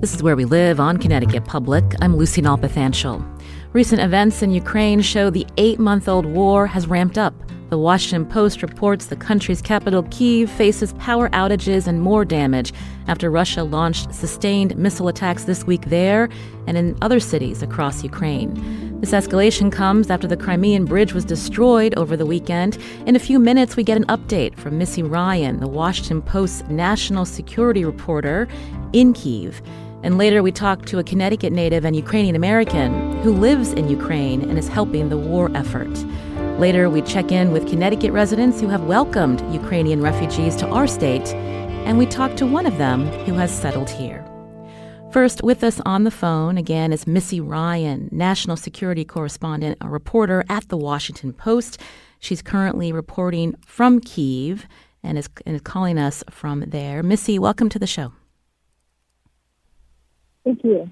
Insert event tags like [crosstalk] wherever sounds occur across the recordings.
This is Where We Live on Connecticut Public. I'm Lucy Nalpathanchel. Recent events in Ukraine show the eight month old war has ramped up. The Washington Post reports the country's capital, Kiev, faces power outages and more damage after Russia launched sustained missile attacks this week there and in other cities across Ukraine. This escalation comes after the Crimean Bridge was destroyed over the weekend. In a few minutes, we get an update from Missy Ryan, the Washington Post's national security reporter in Kiev. And later, we talk to a Connecticut native and Ukrainian American who lives in Ukraine and is helping the war effort. Later, we check in with Connecticut residents who have welcomed Ukrainian refugees to our state, and we talk to one of them who has settled here. First, with us on the phone again is Missy Ryan, national security correspondent, a reporter at the Washington Post. She's currently reporting from Kiev and is, and is calling us from there. Missy, welcome to the show. Thank you.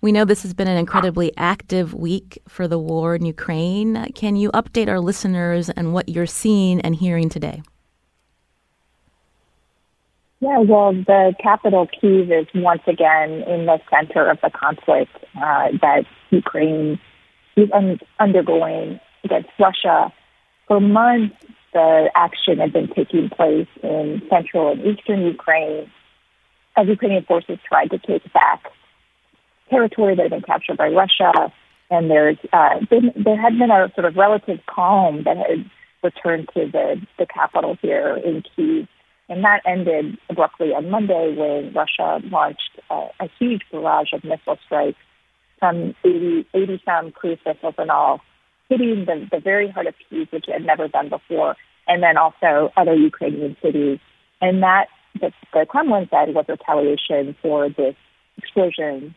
We know this has been an incredibly active week for the war in Ukraine. Can you update our listeners on what you're seeing and hearing today? Yeah, well, the capital, Kiev, is once again in the center of the conflict uh, that Ukraine is un- undergoing against Russia. For months, the action had been taking place in central and eastern Ukraine as Ukrainian forces tried to take back territory that had been captured by Russia. And there's uh, been, there had been a sort of relative calm that had returned to the, the capital here in Kiev. And that ended abruptly on Monday when Russia launched uh, a huge barrage of missile strikes, some 80, 80 some cruise missiles and all, hitting the, the very heart of Kiev, which it had never done before, and then also other Ukrainian cities. And that the, the Kremlin said was retaliation for this explosion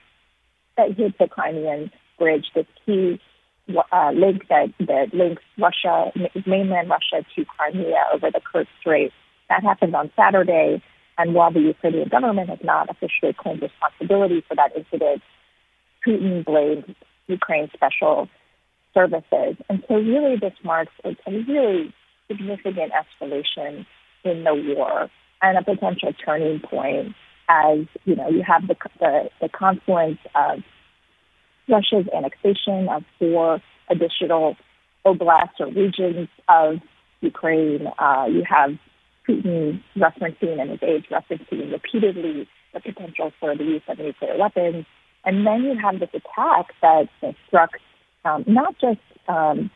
that hit the Crimean bridge, this key uh, link that, that links Russia, mainland Russia to Crimea over the Kerch Strait. That happened on Saturday. And while the Ukrainian government has not officially claimed responsibility for that incident, Putin blamed Ukraine's special services. And so really this marks a really significant escalation in the war and a potential turning point as you know you have the the, the confluence of Russia's annexation of four additional oblasts or regions of Ukraine. Uh, you have Putin referencing and his aides referencing repeatedly the potential for the use of nuclear weapons. And then you have this attack that struck um, not just um,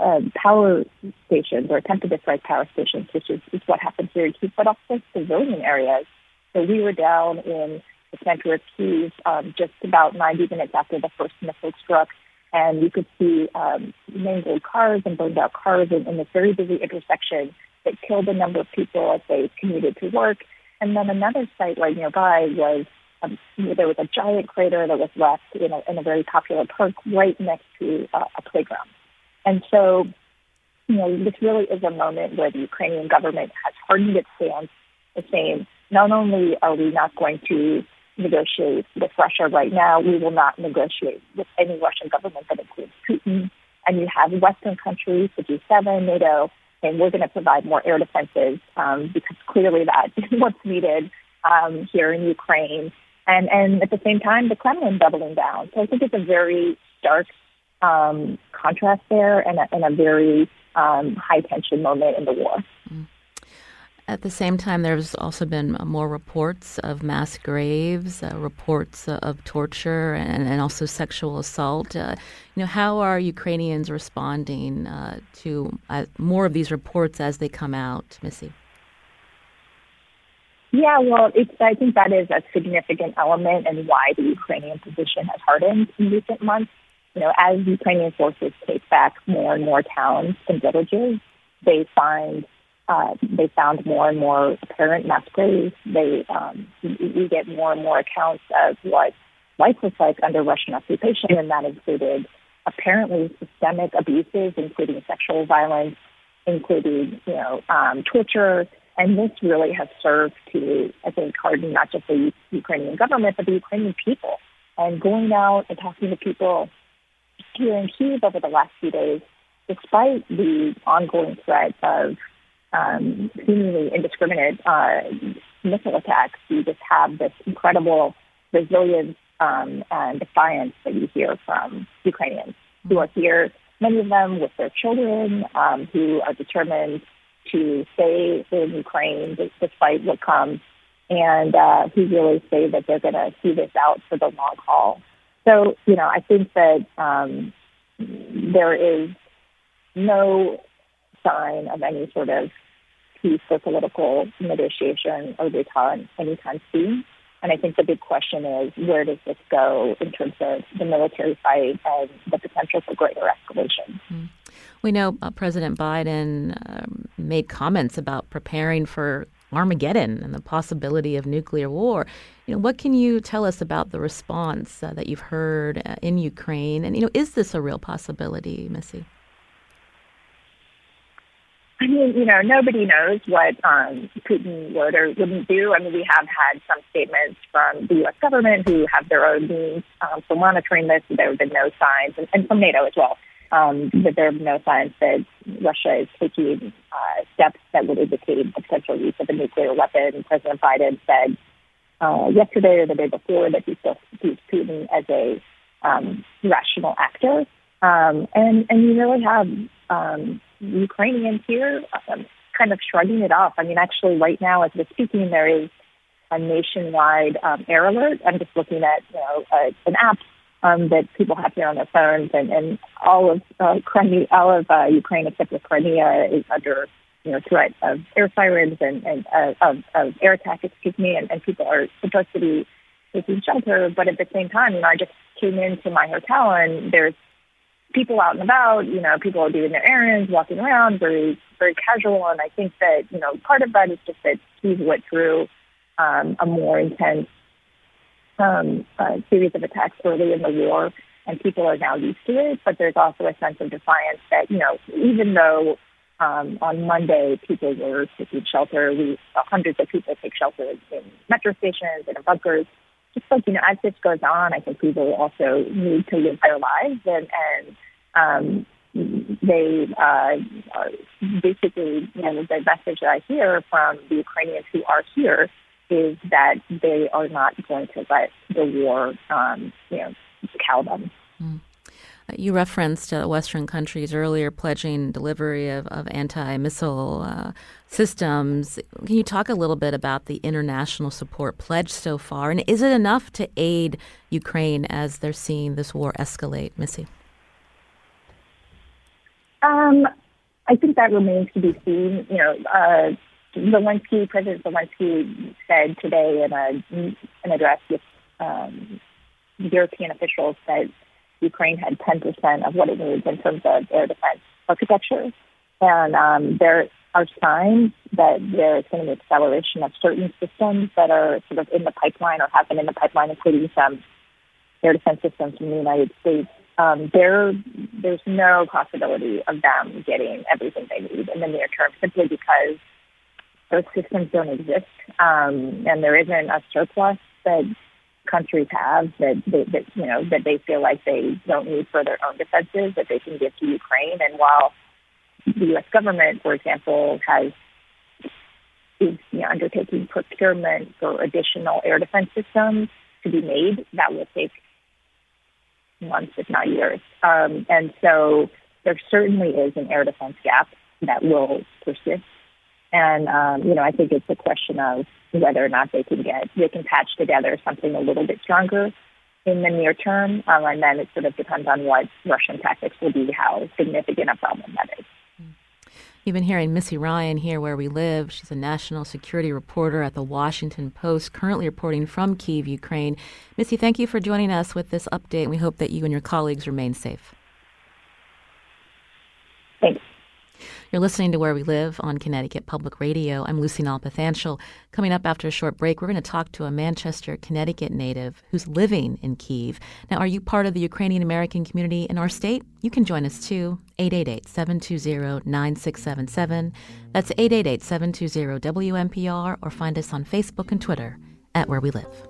uh, power stations or attempted to strike power stations, which is, is what happened here in Kiev, but also civilian areas. So we were down in the center of Kiev um, just about 90 minutes after the first missile struck, and you could see um, mangled cars and burned out cars in, in this very busy intersection that killed a number of people as they commuted to work. And then another site right nearby was um, there was a giant crater that was left in a, in a very popular park right next to uh, a playground. And so, you know, this really is a moment where the Ukrainian government has hardened its stance, saying, not only are we not going to negotiate with Russia right now, we will not negotiate with any Russian government that includes Putin. And you have Western countries, the G7, NATO, saying we're going to provide more air defenses um, because clearly that [laughs] is what's needed um, here in Ukraine. And, and at the same time, the Kremlin doubling down. So I think it's a very stark um, contrast there and a, and a very um, high tension moment in the war. At the same time, there's also been more reports of mass graves, uh, reports of torture, and, and, also sexual assault. Uh, you know, how are Ukrainians responding uh, to uh, more of these reports as they come out, Missy? Yeah, well, I think that is a significant element and why the Ukrainian position has hardened in recent months you know, as Ukrainian forces take back more and more towns and villages, they find uh, they found more and more apparent mass graves. They um, we get more and more accounts of what life was like under Russian occupation, and that included apparently systemic abuses, including sexual violence, including you know um, torture, and this really has served to I think harden not just the Ukrainian government but the Ukrainian people. And going out and talking to people here in Kiev over the last few days, despite the ongoing threat of um, seemingly indiscriminate uh, missile attacks, you just have this incredible resilience um, and defiance that you hear from Ukrainians who are here, many of them with their children, um, who are determined to stay in Ukraine despite what comes, and uh, who really say that they're going to see this out for the long haul. So, you know, I think that um, there is no sign of any sort of peace or political negotiation or détente anytime soon. And I think the big question is where does this go in terms of the military fight and the potential for greater escalation? Mm. We know uh, President Biden um, made comments about preparing for Armageddon and the possibility of nuclear war. You know, what can you tell us about the response uh, that you've heard uh, in Ukraine? And you know, is this a real possibility, Missy? I mean, you know, nobody knows what um, Putin would or wouldn't do. I mean, we have had some statements from the U.S. government who have their own means um, for monitoring this. There have been no signs, and, and from NATO as well, um, that there have been no signs that Russia is taking uh, steps that would indicate the potential use of a nuclear weapon. President Biden said uh, yesterday or the day before that he still sees Putin as a um, rational actor. Um, and, and you really have um, Ukrainians here um, kind of shrugging it off. I mean, actually, right now, as we're speaking, there is a nationwide um, air alert. I'm just looking at you know uh, an app um, that people have here on their phones, and, and all of uh, Crimea, all of uh, Ukraine except for Crimea is under you know threat of air sirens and, and uh, of, of air attack, excuse me, and, and people are supposed to be taking shelter. But at the same time, you know, I just came into my hotel and there's people out and about, you know, people are doing their errands, walking around, very, very casual. And I think that, you know, part of that is just that he went through um, a more intense um, uh, series of attacks early in the war, and people are now used to it. But there's also a sense of defiance that, you know, even though um, on Monday people were taking shelter, we uh, hundreds of people take shelter in metro stations and in bunkers just like you know, as this goes on, I think people also need to live their lives, and and um, they uh, basically, you know, the message that I hear from the Ukrainians who are here is that they are not going to let the war, um, you know, cow them. Mm. You referenced uh, Western countries earlier pledging delivery of, of anti missile uh, systems. Can you talk a little bit about the international support pledged so far? And is it enough to aid Ukraine as they're seeing this war escalate, Missy? Um, I think that remains to be seen. You know, uh, Zelensky, President Zelensky said today in a, an address with um, European officials that Ukraine had 10% of what it needs in terms of air defense architecture. And um, there are signs that there is going to be acceleration of certain systems that are sort of in the pipeline or have been in the pipeline, including some air defense systems from the United States. Um, there, there's no possibility of them getting everything they need in the near term, simply because those systems don't exist, um, and there isn't a surplus that countries have that, they, that you know that they feel like they don't need for their own defenses that they can give to Ukraine. And while the U.S. government, for example, has is you know, undertaking procurement for additional air defense systems to be made, that will take months, if not years. Um, and so there certainly is an air defense gap that will persist. And um, you know, I think it's a question of whether or not they can get they can patch together something a little bit stronger in the near term, um, and then it sort of depends on what Russian tactics will be, how significant a problem that is. You've been hearing Missy Ryan here where we live. She's a national security reporter at the Washington Post, currently reporting from Kiev, Ukraine. Missy, thank you for joining us with this update. We hope that you and your colleagues remain safe. Thanks. You're listening to Where We Live on Connecticut Public Radio. I'm Lucy Nalpathanchel. Coming up after a short break, we're going to talk to a Manchester, Connecticut native who's living in Kiev. Now, are you part of the Ukrainian American community in our state? You can join us too. 888 720 9677. That's 888 720 WNPR, or find us on Facebook and Twitter at Where We Live.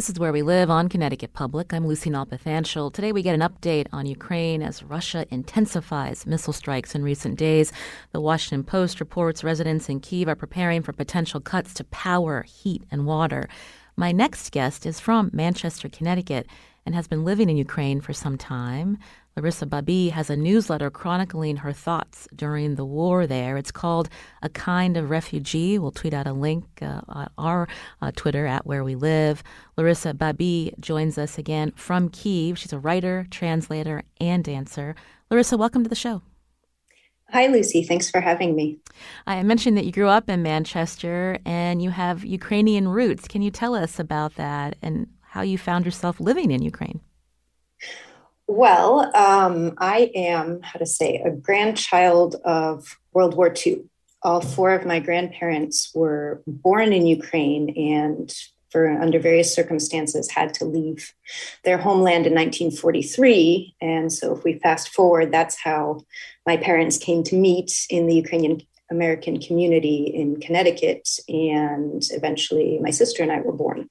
This is Where We Live on Connecticut Public. I'm Lucy Nalpathanchel. Today we get an update on Ukraine as Russia intensifies missile strikes in recent days. The Washington Post reports residents in Kiev are preparing for potential cuts to power, heat, and water. My next guest is from Manchester, Connecticut, and has been living in Ukraine for some time. Larissa Babij has a newsletter chronicling her thoughts during the war there. It's called A Kind of Refugee. We'll tweet out a link uh, on our uh, Twitter at Where We Live. Larissa Babij joins us again from Kiev. She's a writer, translator, and dancer. Larissa, welcome to the show. Hi, Lucy. Thanks for having me. I mentioned that you grew up in Manchester and you have Ukrainian roots. Can you tell us about that and how you found yourself living in Ukraine? Well, um, I am, how to say, a grandchild of World War II. All four of my grandparents were born in Ukraine and, for under various circumstances, had to leave their homeland in 1943. And so, if we fast forward, that's how my parents came to meet in the Ukrainian American community in Connecticut. And eventually, my sister and I were born.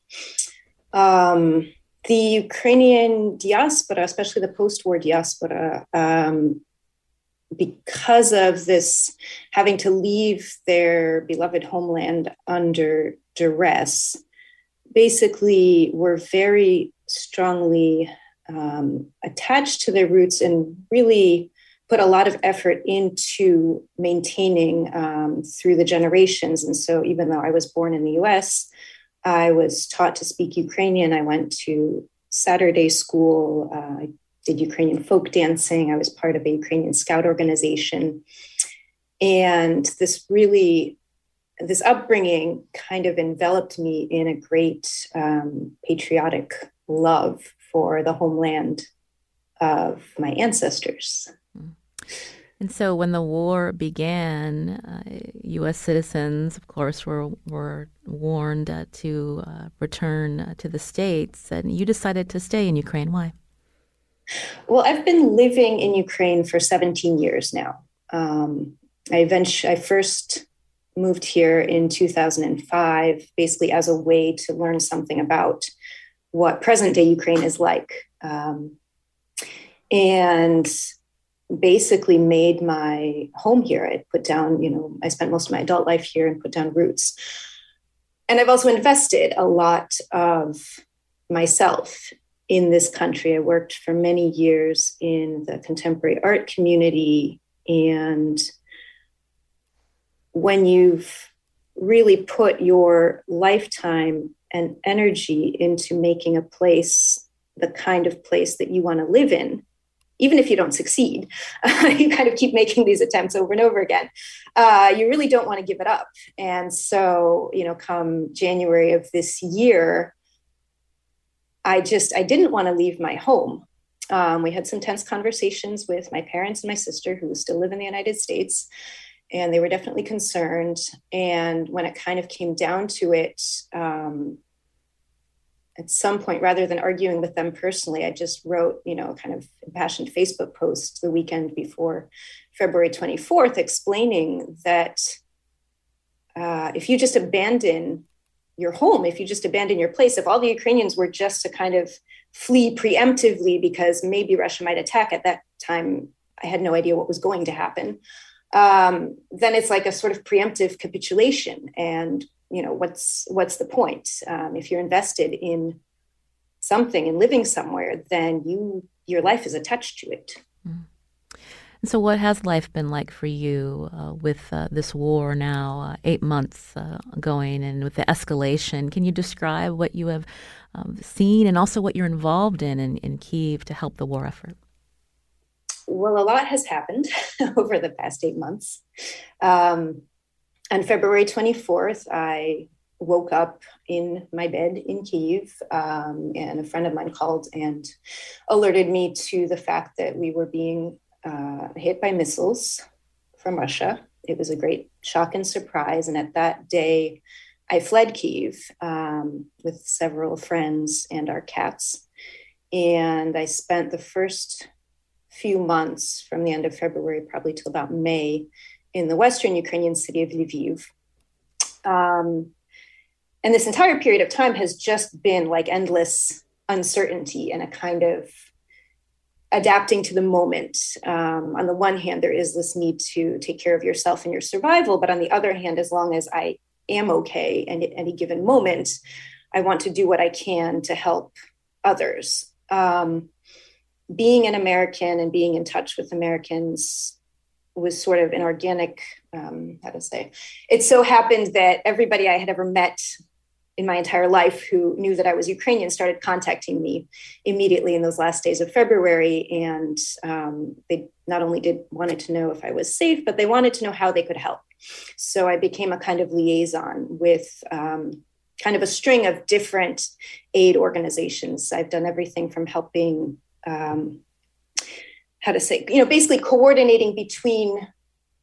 Um, the Ukrainian diaspora, especially the post war diaspora, um, because of this having to leave their beloved homeland under duress, basically were very strongly um, attached to their roots and really put a lot of effort into maintaining um, through the generations. And so, even though I was born in the US, I was taught to speak Ukrainian. I went to Saturday school. Uh, I did Ukrainian folk dancing. I was part of a Ukrainian scout organization. And this really, this upbringing kind of enveloped me in a great um, patriotic love for the homeland of my ancestors. Mm-hmm. And so, when the war began, uh, U.S. citizens, of course, were were warned uh, to uh, return uh, to the states, and you decided to stay in Ukraine. Why? Well, I've been living in Ukraine for 17 years now. Um, I eventually, I first moved here in 2005, basically as a way to learn something about what present day Ukraine is like. Um, and basically made my home here. I put down, you know, I spent most of my adult life here and put down roots. And I've also invested a lot of myself in this country. I worked for many years in the contemporary art community. And when you've really put your lifetime and energy into making a place the kind of place that you want to live in, even if you don't succeed, [laughs] you kind of keep making these attempts over and over again. Uh, you really don't want to give it up. And so, you know, come January of this year, I just I didn't want to leave my home. Um, we had some tense conversations with my parents and my sister, who still live in the United States, and they were definitely concerned. And when it kind of came down to it, um, at some point, rather than arguing with them personally, I just wrote, you know, kind of impassioned Facebook post the weekend before February 24th, explaining that uh, if you just abandon your home, if you just abandon your place, if all the Ukrainians were just to kind of flee preemptively because maybe Russia might attack at that time, I had no idea what was going to happen. Um, then it's like a sort of preemptive capitulation, and you know what's what's the point? Um, if you're invested in something and living somewhere then you your life is attached to it. Mm. so what has life been like for you uh, with uh, this war now uh, eight months uh, going and with the escalation? Can you describe what you have um, seen and also what you're involved in, in in kiev to help the war effort? Well a lot has happened [laughs] over the past eight months. Um, on February 24th, I woke up in my bed in Kiev, um, and a friend of mine called and alerted me to the fact that we were being uh, hit by missiles from Russia. It was a great shock and surprise. And at that day, I fled Kiev um, with several friends and our cats. And I spent the first few months from the end of February, probably till about May, in the western Ukrainian city of Lviv. Um, and this entire period of time has just been like endless uncertainty and a kind of adapting to the moment. Um, on the one hand, there is this need to take care of yourself and your survival. But on the other hand, as long as I am okay and at any given moment, I want to do what I can to help others. Um, being an American and being in touch with Americans was sort of an organic um, how to say it so happened that everybody i had ever met in my entire life who knew that i was ukrainian started contacting me immediately in those last days of february. And um, they not only did wanted to know if i was safe but they wanted to know how they could help. So i became a kind of liaison with um, kind of a string of different aid organizations. I've done everything from helping um, how to say, you know, basically coordinating between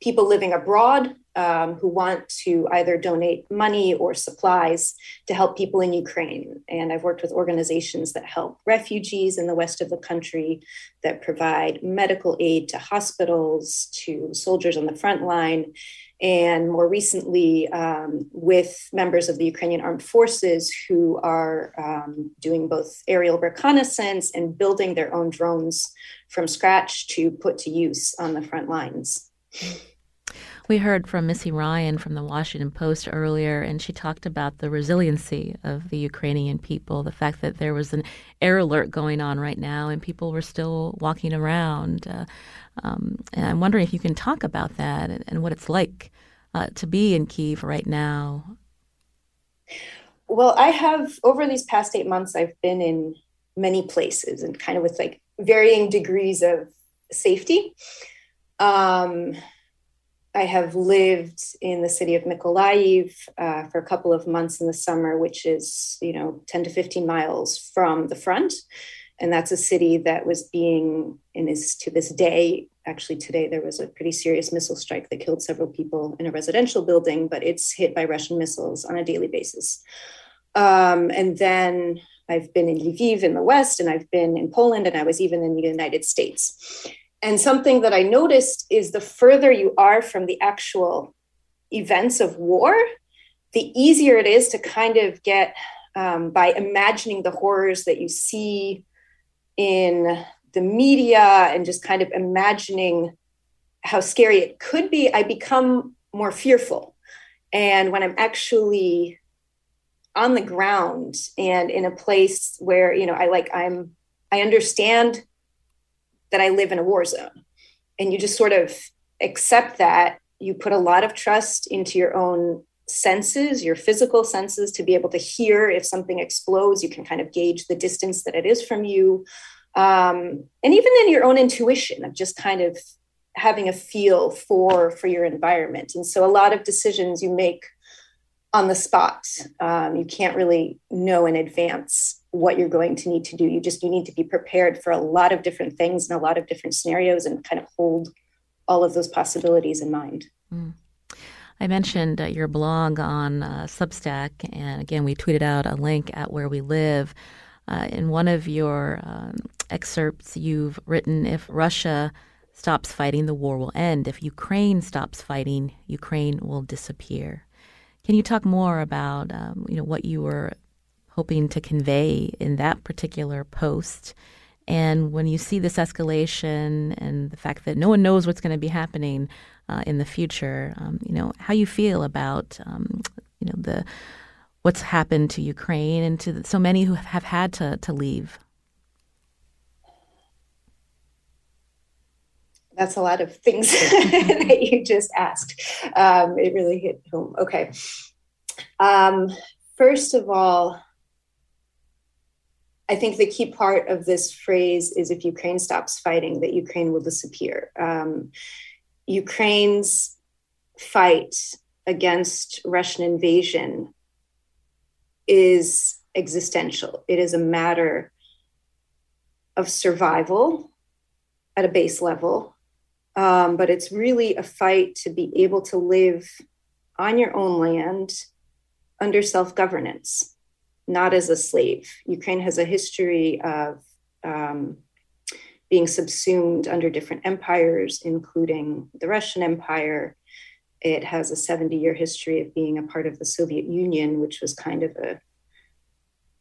people living abroad um, who want to either donate money or supplies to help people in Ukraine. And I've worked with organizations that help refugees in the west of the country, that provide medical aid to hospitals, to soldiers on the front line, and more recently um, with members of the Ukrainian armed forces who are um, doing both aerial reconnaissance and building their own drones from scratch to put to use on the front lines. We heard from Missy Ryan from the Washington Post earlier, and she talked about the resiliency of the Ukrainian people, the fact that there was an air alert going on right now and people were still walking around. Uh, um, and I'm wondering if you can talk about that and, and what it's like uh, to be in Kiev right now. Well, I have, over these past eight months, I've been in many places and kind of with like varying degrees of safety. Um, I have lived in the city of Mykolaiv uh, for a couple of months in the summer, which is, you know, 10 to 15 miles from the front. And that's a city that was being, and is to this day, actually today, there was a pretty serious missile strike that killed several people in a residential building, but it's hit by Russian missiles on a daily basis. Um, and then I've been in Lviv in the West, and I've been in Poland, and I was even in the United States. And something that I noticed is the further you are from the actual events of war, the easier it is to kind of get um, by imagining the horrors that you see in the media and just kind of imagining how scary it could be, I become more fearful. And when I'm actually on the ground and in a place where you know i like i'm i understand that i live in a war zone and you just sort of accept that you put a lot of trust into your own senses your physical senses to be able to hear. If something explodes you can kind of gauge the distance that it is from you. Um, and even in your own intuition of just kind of having a feel for for your environment. And so a lot of decisions you make on the spot um, you can't really know in advance what you're going to need to do. You just you need to be prepared for a lot of different things and a lot of different scenarios and kind of hold all of those possibilities in mind. Mm. I mentioned uh, your blog on uh, Substack, and again, we tweeted out a link at where we live. Uh, in one of your um, excerpts, you've written if Russia stops fighting, the war will end. If Ukraine stops fighting, Ukraine will disappear. Can you talk more about um, you know what you were hoping to convey in that particular post? And when you see this escalation and the fact that no one knows what's going to be happening uh, in the future, um, you know how you feel about um, you know the what's happened to Ukraine and to so many who have had to to leave. that's a lot of things [laughs] that you just asked. Um, it really hit home. Okay. Um, first of all, I think the key part of this phrase is if Ukraine stops fighting, that Ukraine will disappear. Um, Ukraine's fight against Russian invasion is existential. It is a matter of survival at a base level um, but it's really a fight to be able to live on your own land under self governance, not as a slave. Ukraine has a history of um, being subsumed under different empires, including the Russian Empire. It has a 70 year history of being a part of the Soviet Union, which was kind of a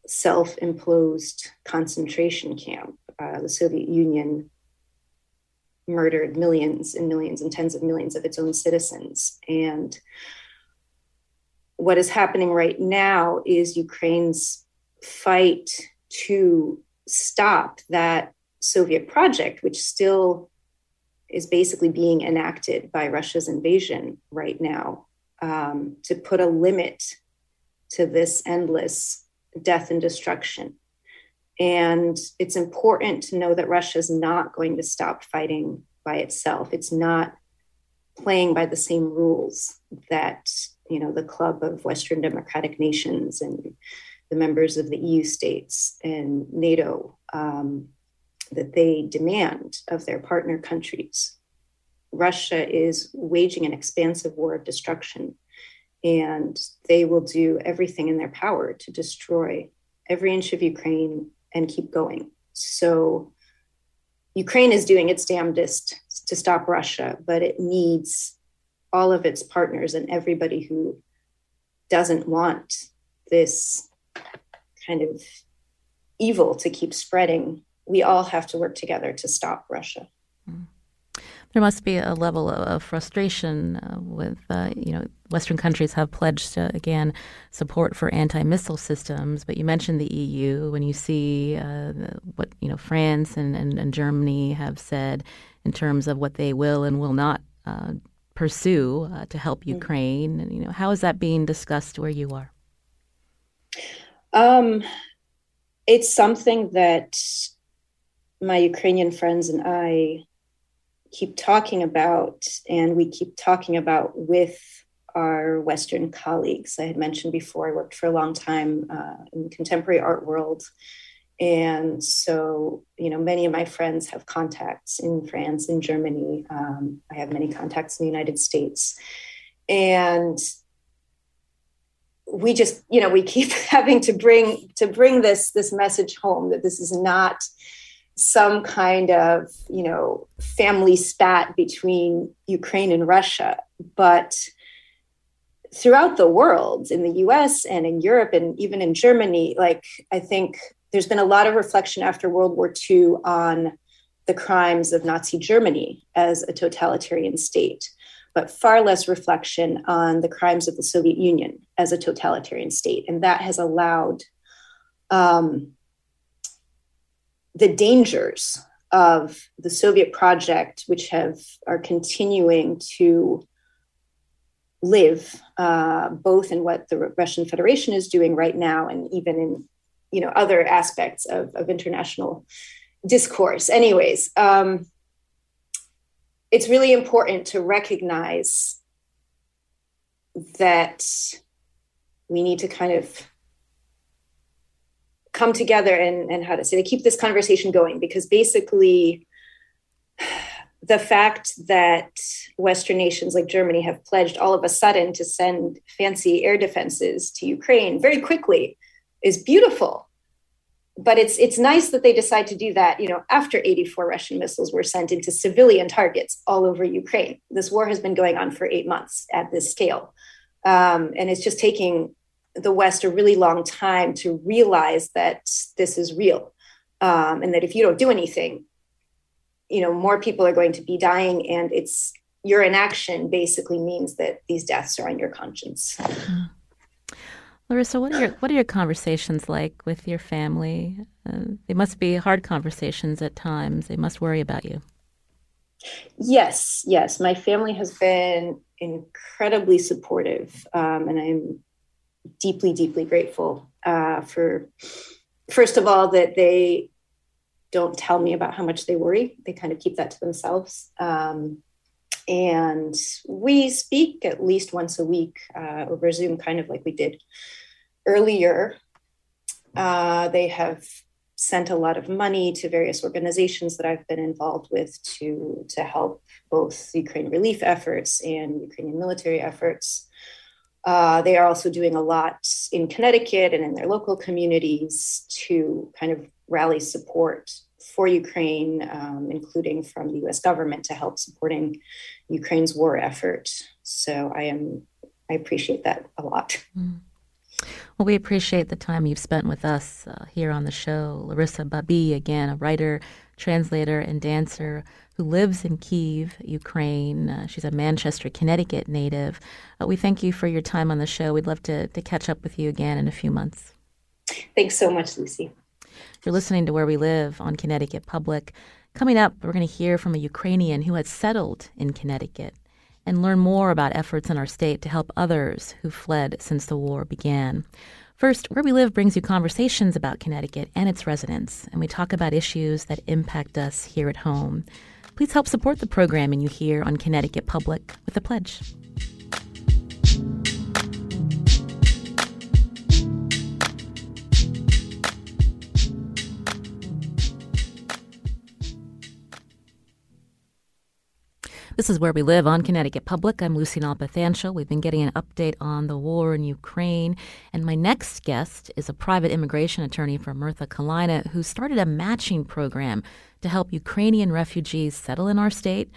self imposed concentration camp. Uh, the Soviet Union murdered millions and millions and tens of millions of its own citizens. And what is happening right now is Ukraine's fight to stop that Soviet project, which still is basically being enacted by Russia's invasion right now, um, to put a limit to this endless death and destruction. And it's important to know that Russia is not going to stop fighting by itself. It's not playing by the same rules that you know the club of Western democratic nations and the members of the EU states and NATO um, that they demand of their partner countries. Russia is waging an expansive war of destruction, and they will do everything in their power to destroy every inch of Ukraine and keep going. So Ukraine is doing its damnedest to stop Russia, but it needs all of its partners and everybody who doesn't want this kind of evil to keep spreading. We all have to work together to stop Russia. Mm there must be a level of frustration uh, with, uh, you know, Western countries have pledged, uh, again, support for anti-missile systems. But you mentioned the EU. When you see uh, what, you know, France and, and, and, Germany have said in terms of what they will and will not uh, pursue uh, to help mm. Ukraine, and, you know, how is that being discussed where you are? Um, it's something that my Ukrainian friends and I keep talking about and we keep talking about with our Western colleagues. I had mentioned before, I worked for a long time uh, in the contemporary art world. And so, you know, many of my friends have contacts in France, in Germany. Um, I have many contacts in the United States. And we just, you know, we keep [laughs] having to bring to bring this this message home that this is not some kind of you know family spat between Ukraine and Russia, but throughout the world, in the U.S. and in Europe and even in Germany, like I think there's been a lot of reflection after World War II on the crimes of Nazi Germany as a totalitarian state, but far less reflection on the crimes of the Soviet Union as a totalitarian state, and that has allowed. Um, the dangers of the Soviet project, which have are continuing to live uh, both in what the Russian Federation is doing right now, and even in you know other aspects of, of international discourse. Anyways, um, it's really important to recognize that we need to kind of come together and, and how to say to keep this conversation going because basically the fact that Western nations like Germany have pledged all of a sudden to send fancy air defenses to Ukraine very quickly is beautiful. But it's it's nice that they decide to do that, you know, after 84 Russian missiles were sent into civilian targets all over Ukraine. This war has been going on for eight months at this scale. Um, and it's just taking the West a really long time to realize that this is real. Um, and that if you don't do anything, you know more people are going to be dying and it's your inaction basically means that these deaths are on your conscience mm. larissa what are your what are your conversations like with your family uh, they must be hard conversations at times they must worry about you yes yes my family has been incredibly supportive um, and i'm deeply deeply grateful uh, for first of all that they don't tell me about how much they worry. They kind of keep that to themselves. Um, and we speak at least once a week uh, over Zoom, kind of like we did earlier. Uh, they have sent a lot of money to various organizations that I've been involved with to to help both Ukraine relief efforts and Ukrainian military efforts. Uh, they are also doing a lot in Connecticut and in their local communities to kind of rally support for Ukraine, um, including from the US government to help supporting Ukraine's war effort. So I am I appreciate that a lot. Mm. Well, we appreciate the time you've spent with us uh, here on the show. Larissa Babij, again, a writer, translator, and dancer who lives in Kiev, Ukraine. Uh, she's a Manchester, Connecticut native. Uh, we thank you for your time on the show. We'd love to, to catch up with you again in a few months. Thanks so much, Lucy. You're listening to Where We Live on Connecticut Public. Coming up, we're going to hear from a Ukrainian who has settled in Connecticut and learn more about efforts in our state to help others who fled since the war began. First, Where We Live brings you conversations about Connecticut and its residents, and we talk about issues that impact us here at home. Please help support the programming you hear on Connecticut Public with a pledge. This is Where We Live on Connecticut Public. I'm Lucy Nalpathanchel. We've been getting an update on the war in Ukraine. And my next guest is a private immigration attorney for Murtha Cullina who started a matching program to help Ukrainian refugees settle in our state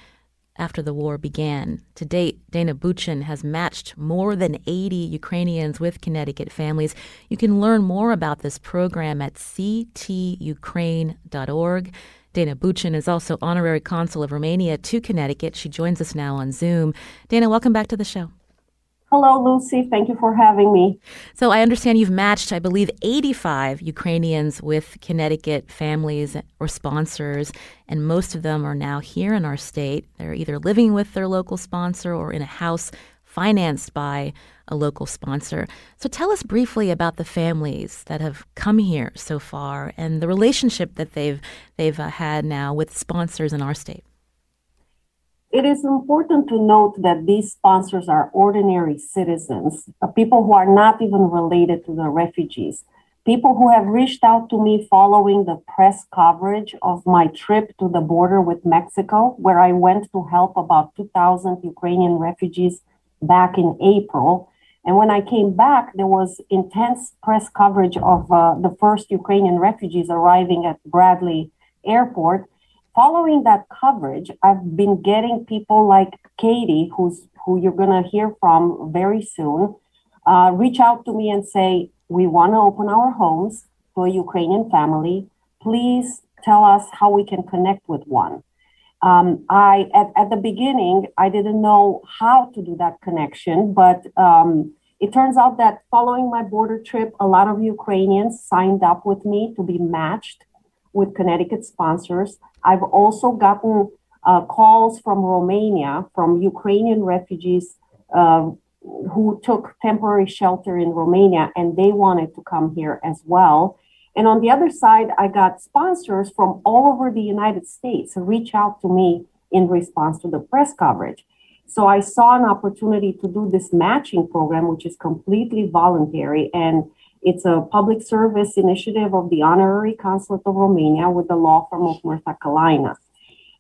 after the war began. To date, Dana Bucin has matched more than 80 Ukrainians with Connecticut families. You can learn more about this program at ctukraine.org. Dana Bucin is also honorary consul of Romania to Connecticut. She joins us now on Zoom. Dana, welcome back to the show. Hello, Lucy. Thank you for having me. So, I understand you've matched, I believe, 85 Ukrainians with Connecticut families or sponsors, and most of them are now here in our state. They're either living with their local sponsor or in a house financed by a local sponsor. So tell us briefly about the families that have come here so far and the relationship that they've they've uh, had now with sponsors in our state. It is important to note that these sponsors are ordinary citizens, uh, people who are not even related to the refugees, people who have reached out to me following the press coverage of my trip to the border with Mexico, where I went to help about 2,000 Ukrainian refugees back in April. And when I came back, there was intense press coverage of uh, the first Ukrainian refugees arriving at Bradley Airport. Following that coverage, I've been getting people like Katie, who's who you're going to hear from very soon, uh, reach out to me and say, "We want to open our homes to a Ukrainian family. Please tell us how we can connect with one." Um, I at, at the beginning I didn't know how to do that connection, but um, it turns out that following my border trip, a lot of Ukrainians signed up with me to be matched with Connecticut sponsors. I've also gotten uh, calls from Romania from Ukrainian refugees uh, who took temporary shelter in Romania and they wanted to come here as well. And on the other side, I got sponsors from all over the United States reach out to me in response to the press coverage. So I saw an opportunity to do this matching program, which is completely voluntary. And it's a public service initiative of the Honorary Consulate of Romania with the law firm of Murtha Cullina.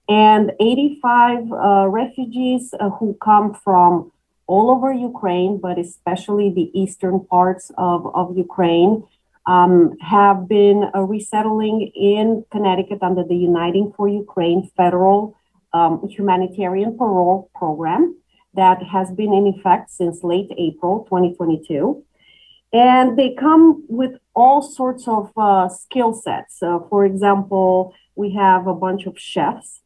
And 85 uh, refugees uh, who come from all over Ukraine, but especially the eastern parts of, of Ukraine, um, have been uh, resettling in Connecticut under the Uniting for Ukraine federal um, humanitarian parole program that has been in effect since late April 2022. And they come with all sorts of uh, skill sets. Uh, for example, we have a bunch of chefs,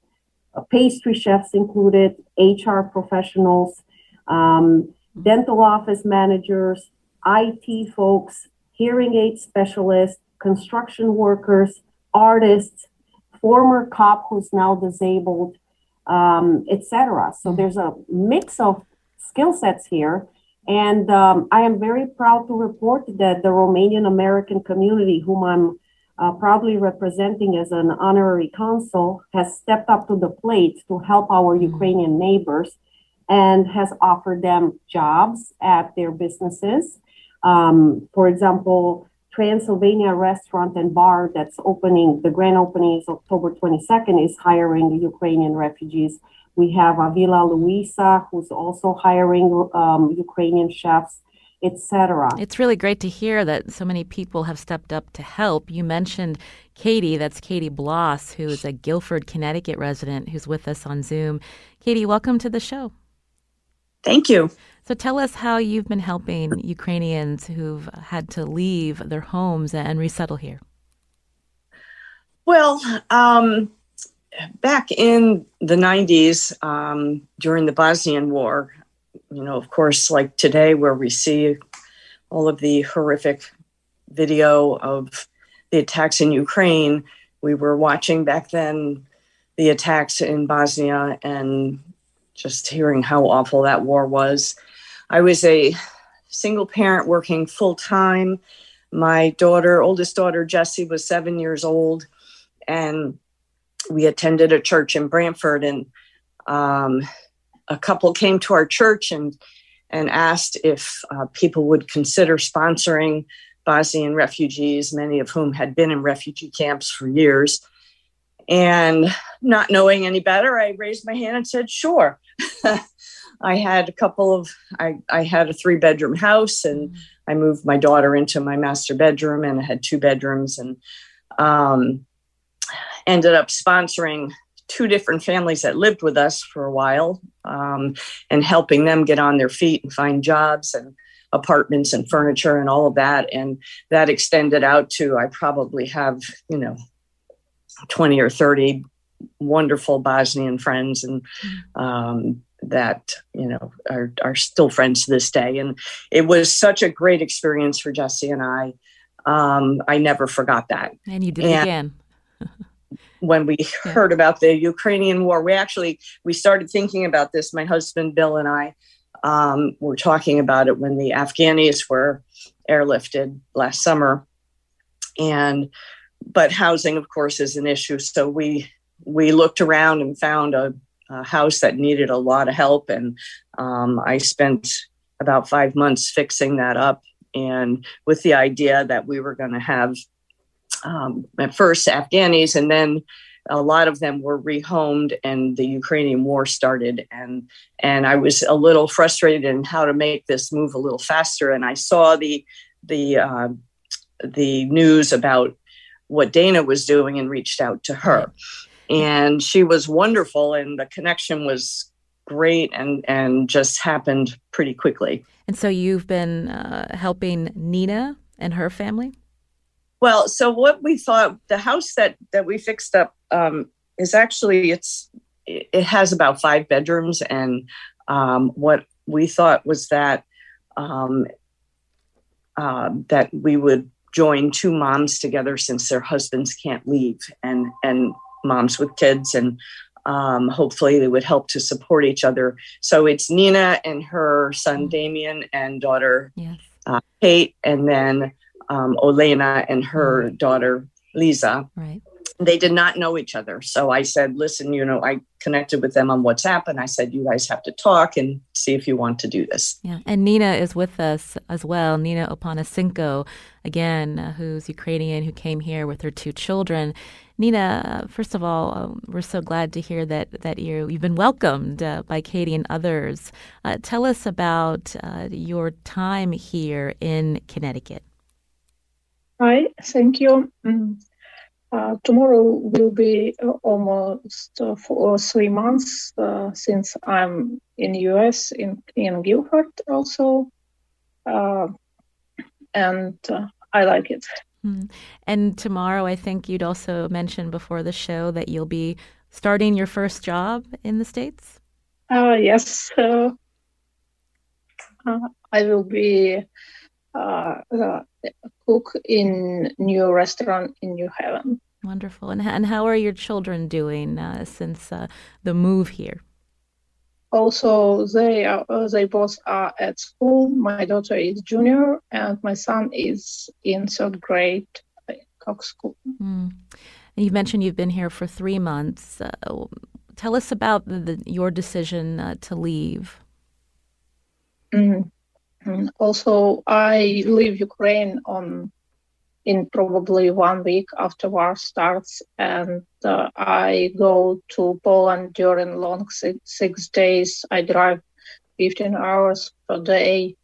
uh, pastry chefs included, HR professionals, um, dental office managers, IT folks, hearing aid specialists, construction workers, artists, former cop who's now disabled, um, etc. So mm-hmm. there's a mix of skill sets here. And um, I am very proud to report that the Romanian American community, whom I'm uh, proudly representing as an honorary consul, has stepped up to the plate to help our mm-hmm. Ukrainian neighbors and has offered them jobs at their businesses. Um, for example, Transylvania restaurant and bar that's opening, the grand opening is October 22nd, is hiring Ukrainian refugees. We have Villa Luisa, who's also hiring um, Ukrainian chefs, etc. It's really great to hear that so many people have stepped up to help. You mentioned Katie, that's Katie Bloss, who is a Guilford, Connecticut resident who's with us on Zoom. Katie, welcome to the show. Thank you. So tell us how you've been helping Ukrainians who've had to leave their homes and resettle here. Well, um, back in the 90s, um, during the Bosnian War, you know, of course, like today, where we see all of the horrific video of the attacks in Ukraine, we were watching back then the attacks in Bosnia and just hearing how awful that war was. I was a single parent working full time. My daughter, oldest daughter, Jessie, was seven years old, and we attended a church in Branford. And um, a couple came to our church and and asked if uh, people would consider sponsoring Bosnian refugees, many of whom had been in refugee camps for years. And not knowing any better, I raised my hand and said, "Sure." [laughs] I had a couple of, I, I had a three bedroom house and. I moved my daughter into my master bedroom and I had two bedrooms and um, ended up sponsoring two different families that lived with us for a while um, and helping them get on their feet and find jobs and apartments and furniture and all of that. And that extended out to, I probably have, you know, 20 or 30 wonderful Bosnian friends and mm-hmm. um, that you know are are still friends to this day. And it was such a great experience for Jesse and I. Um, I never forgot that. And you did and it again. [laughs] when we yeah. heard about the Ukrainian war, we actually we started thinking about this. My husband Bill and I um, were talking about it when the Afghanis were airlifted last summer, and but housing, of course, is an issue. So we we looked around and found a a house that needed a lot of help. And um, I spent about five months fixing that up and with the idea that we were going to have um, at first Afghanis and then a lot of them were rehomed and the Ukrainian war started and and I was a little frustrated in how to make this move a little faster and I saw the the uh, the news about what Dana was doing and reached out to her. And she was wonderful and the connection was great and and just happened pretty quickly. And so you've been uh, helping nina and her family? Well so what we thought the house that that we fixed up um, is actually it's it has about five bedrooms and um, what we thought was that um, uh, that we would join two moms together since their husbands can't leave and and moms with kids and um, hopefully they would help to support each other. So it's Nina and her son mm-hmm. Damien and daughter yes. uh, Kate, and then um, Olena and her daughter Lisa. Right. They did not know each other. So I said, listen, you know, I connected with them on WhatsApp and I said, you guys have to talk and see if you want to do this. Yeah. And Nina is with us as well. Nina Opanasenko, again, uh, who's Ukrainian, who came here with her two children. Nina, first of all, uh, we're so glad to hear that that you you've been welcomed uh, by Katie and others. Uh, tell us about uh, your time here in Connecticut. Hi, thank you. Mm. Uh, tomorrow will be uh, almost for three months since I'm in US in in Guilford also, and I like it. Mm. And tomorrow, I think you'd also mentioned before the show that you'll be starting your first job in the States. Uh, yes. Uh, uh, I will be uh, cook in new restaurant in New Haven. Wonderful. And, and how are your children doing uh, since uh, the move here? also they are uh, they both are at school my daughter is junior and my son is in third grade at cox school mm. and you mentioned you've been here for three months uh, tell us about the, the, your decision uh, to leave mm. Also i leave ukraine on in probably one week after war starts and uh, i go to poland during long six, six, days. I drive 15 hours per day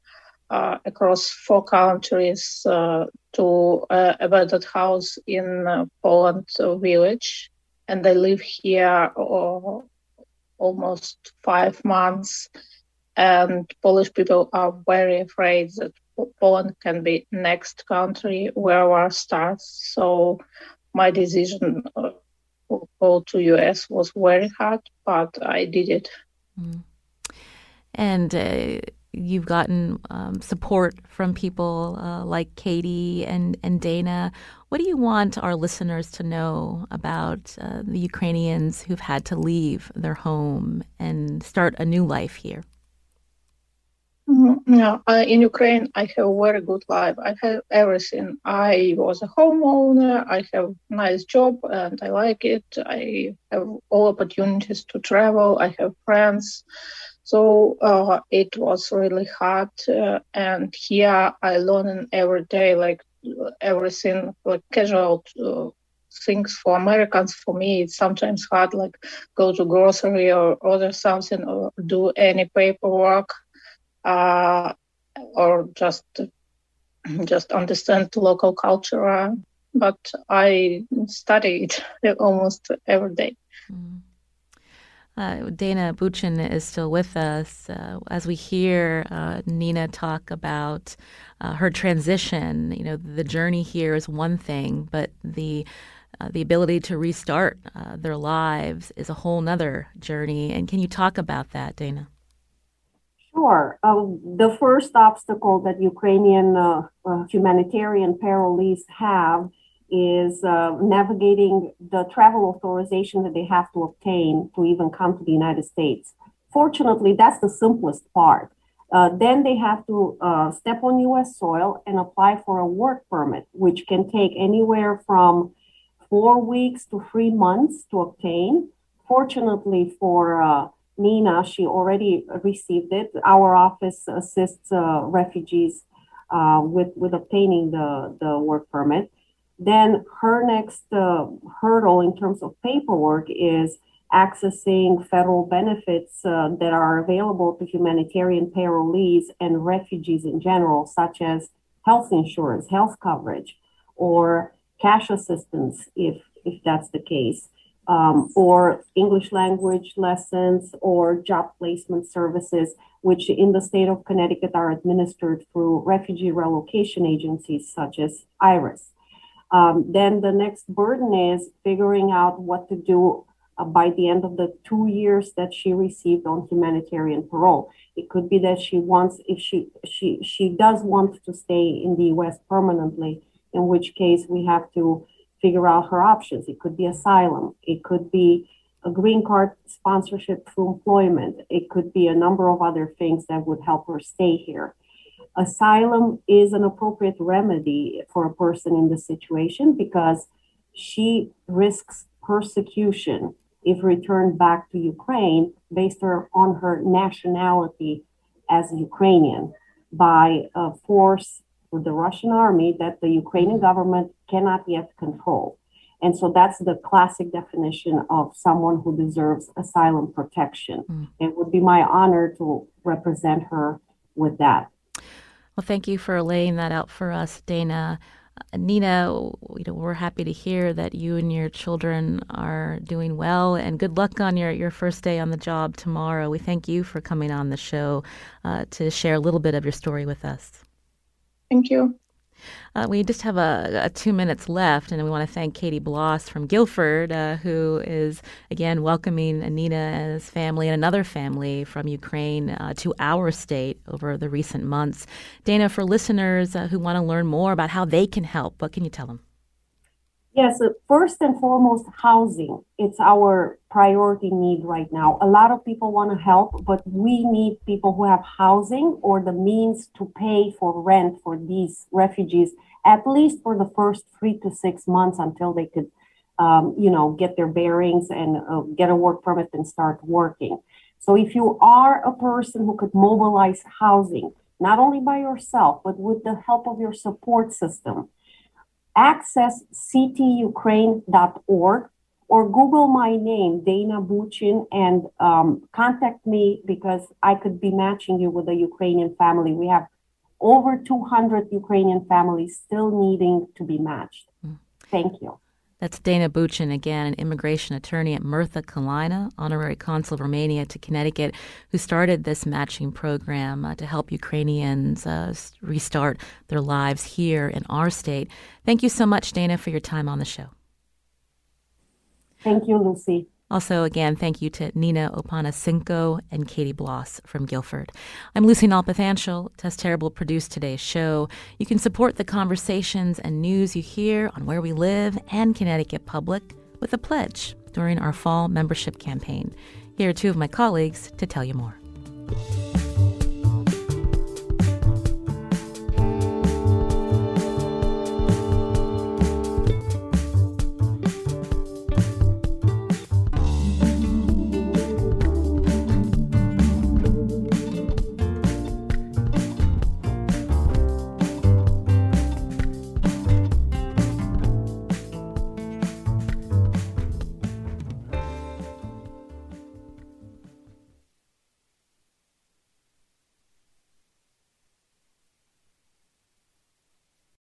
uh, across four countries uh, to a abandoned house in uh, poland village. And i live here uh, almost five months and polish people are very afraid that Poland can be next country where war starts. So my decision uh, to go to US was very hard, but I did it. Mm. And uh, you've gotten um, support from people uh, like Katie and, and Dana. What do you want our listeners to know about uh, the Ukrainians who've had to leave their home and start a new life here? Mm-hmm. Yeah, in Ukraine, I have a very good life. I have everything. I was a homeowner. I have nice job, and I like it. I have all opportunities to travel. I have friends. So uh, it was really hard. Uh, and here I learn every day, like everything, like casual uh, things for Americans. For me, it's sometimes hard, like go to grocery or order something or do any paperwork uh, or just just understand local culture. Uh, but I study it [laughs] almost every day. Mm. Uh, Dana Bucin is still with us uh, as we hear uh, Nina talk about uh, her transition. You know, the journey here is one thing, but the uh, the ability to restart their lives is a whole nother journey. And can you talk about that, Dana? Sure. Um, the first obstacle that Ukrainian uh, uh, humanitarian parolees have is uh, navigating the travel authorization that they have to obtain to even come to the United States. Fortunately, that's the simplest part. Uh, then they have to uh, step on US soil and apply for a work permit, which can take anywhere from four weeks to three months to obtain. Fortunately, for uh, Nina, she already received it. Our office assists uh, refugees uh, with, with obtaining the, the work permit. Then her next uh, hurdle in terms of paperwork is accessing federal benefits uh, that are available to humanitarian parolees and refugees in general, such as health insurance, health coverage, or cash assistance if, if that's the case um, or English language lessons or job placement services, which in the state of Connecticut are administered through refugee relocation agencies such as IRIS. Um, then the next burden is figuring out what to do uh, by the end of the two years that she received on humanitarian parole. It could be that she wants, if she she she does want to stay in the U.S. permanently, in which case we have to figure out her options. It could be asylum, it could be a green card sponsorship through employment, it could be a number of other things that would help her stay here. asylum is an appropriate remedy for a person in this situation because she risks persecution if returned back to Ukraine based on her nationality as Ukrainian by a force of the Russian army that the Ukrainian government cannot yet control. And so that's the classic definition of someone who deserves asylum protection. Mm. It would be my honor to represent her with that. Well, thank you for laying that out for us, Dana. Nina, you know, we're happy to hear that you and your children are doing well, and good luck on your, your first day on the job tomorrow. We thank you for coming on the show uh, to share a little bit of your story with us. Thank you. Uh, we just have a, a, two minutes left, and we want to thank Katie Bloss from Guilford, uh, who is again welcoming Nina and his family and another family from Ukraine uh, to our state over the recent months. Dana, for listeners uh, who want to learn more about how they can help, what can you tell them? Yes, first and foremost, housing. It's our priority need right now. A lot of people want to help, but we need people who have housing or the means to pay for rent for these refugees, at least for the first three to six months until they could, um, you know, get their bearings and uh, get a work permit and start working. So if you are a person who could mobilize housing, not only by yourself, but with the help of your support system, access ctukraine.org or Google my name, Dana Bucin, and um, contact me because I could be matching you with a Ukrainian family. We have over 200 Ukrainian families still needing to be matched. Mm. Thank you. That's Dana Bucin again, an immigration attorney at Murtha Cullina, honorary consul of Romania to Connecticut, who started this matching program uh, to help Ukrainians uh, restart their lives here in our state. Thank you so much, Dana, for your time on the show. Thank you, Lucy. Also, again, thank you to Nina Opanasenko and Katie Bloss from Guilford. I'm Lucy Nalpathanchil. Tess Terrible produced today's show. You can support the conversations and news you hear on Where We Live and Connecticut Public with a pledge during our fall membership campaign. Here are two of my colleagues to tell you more.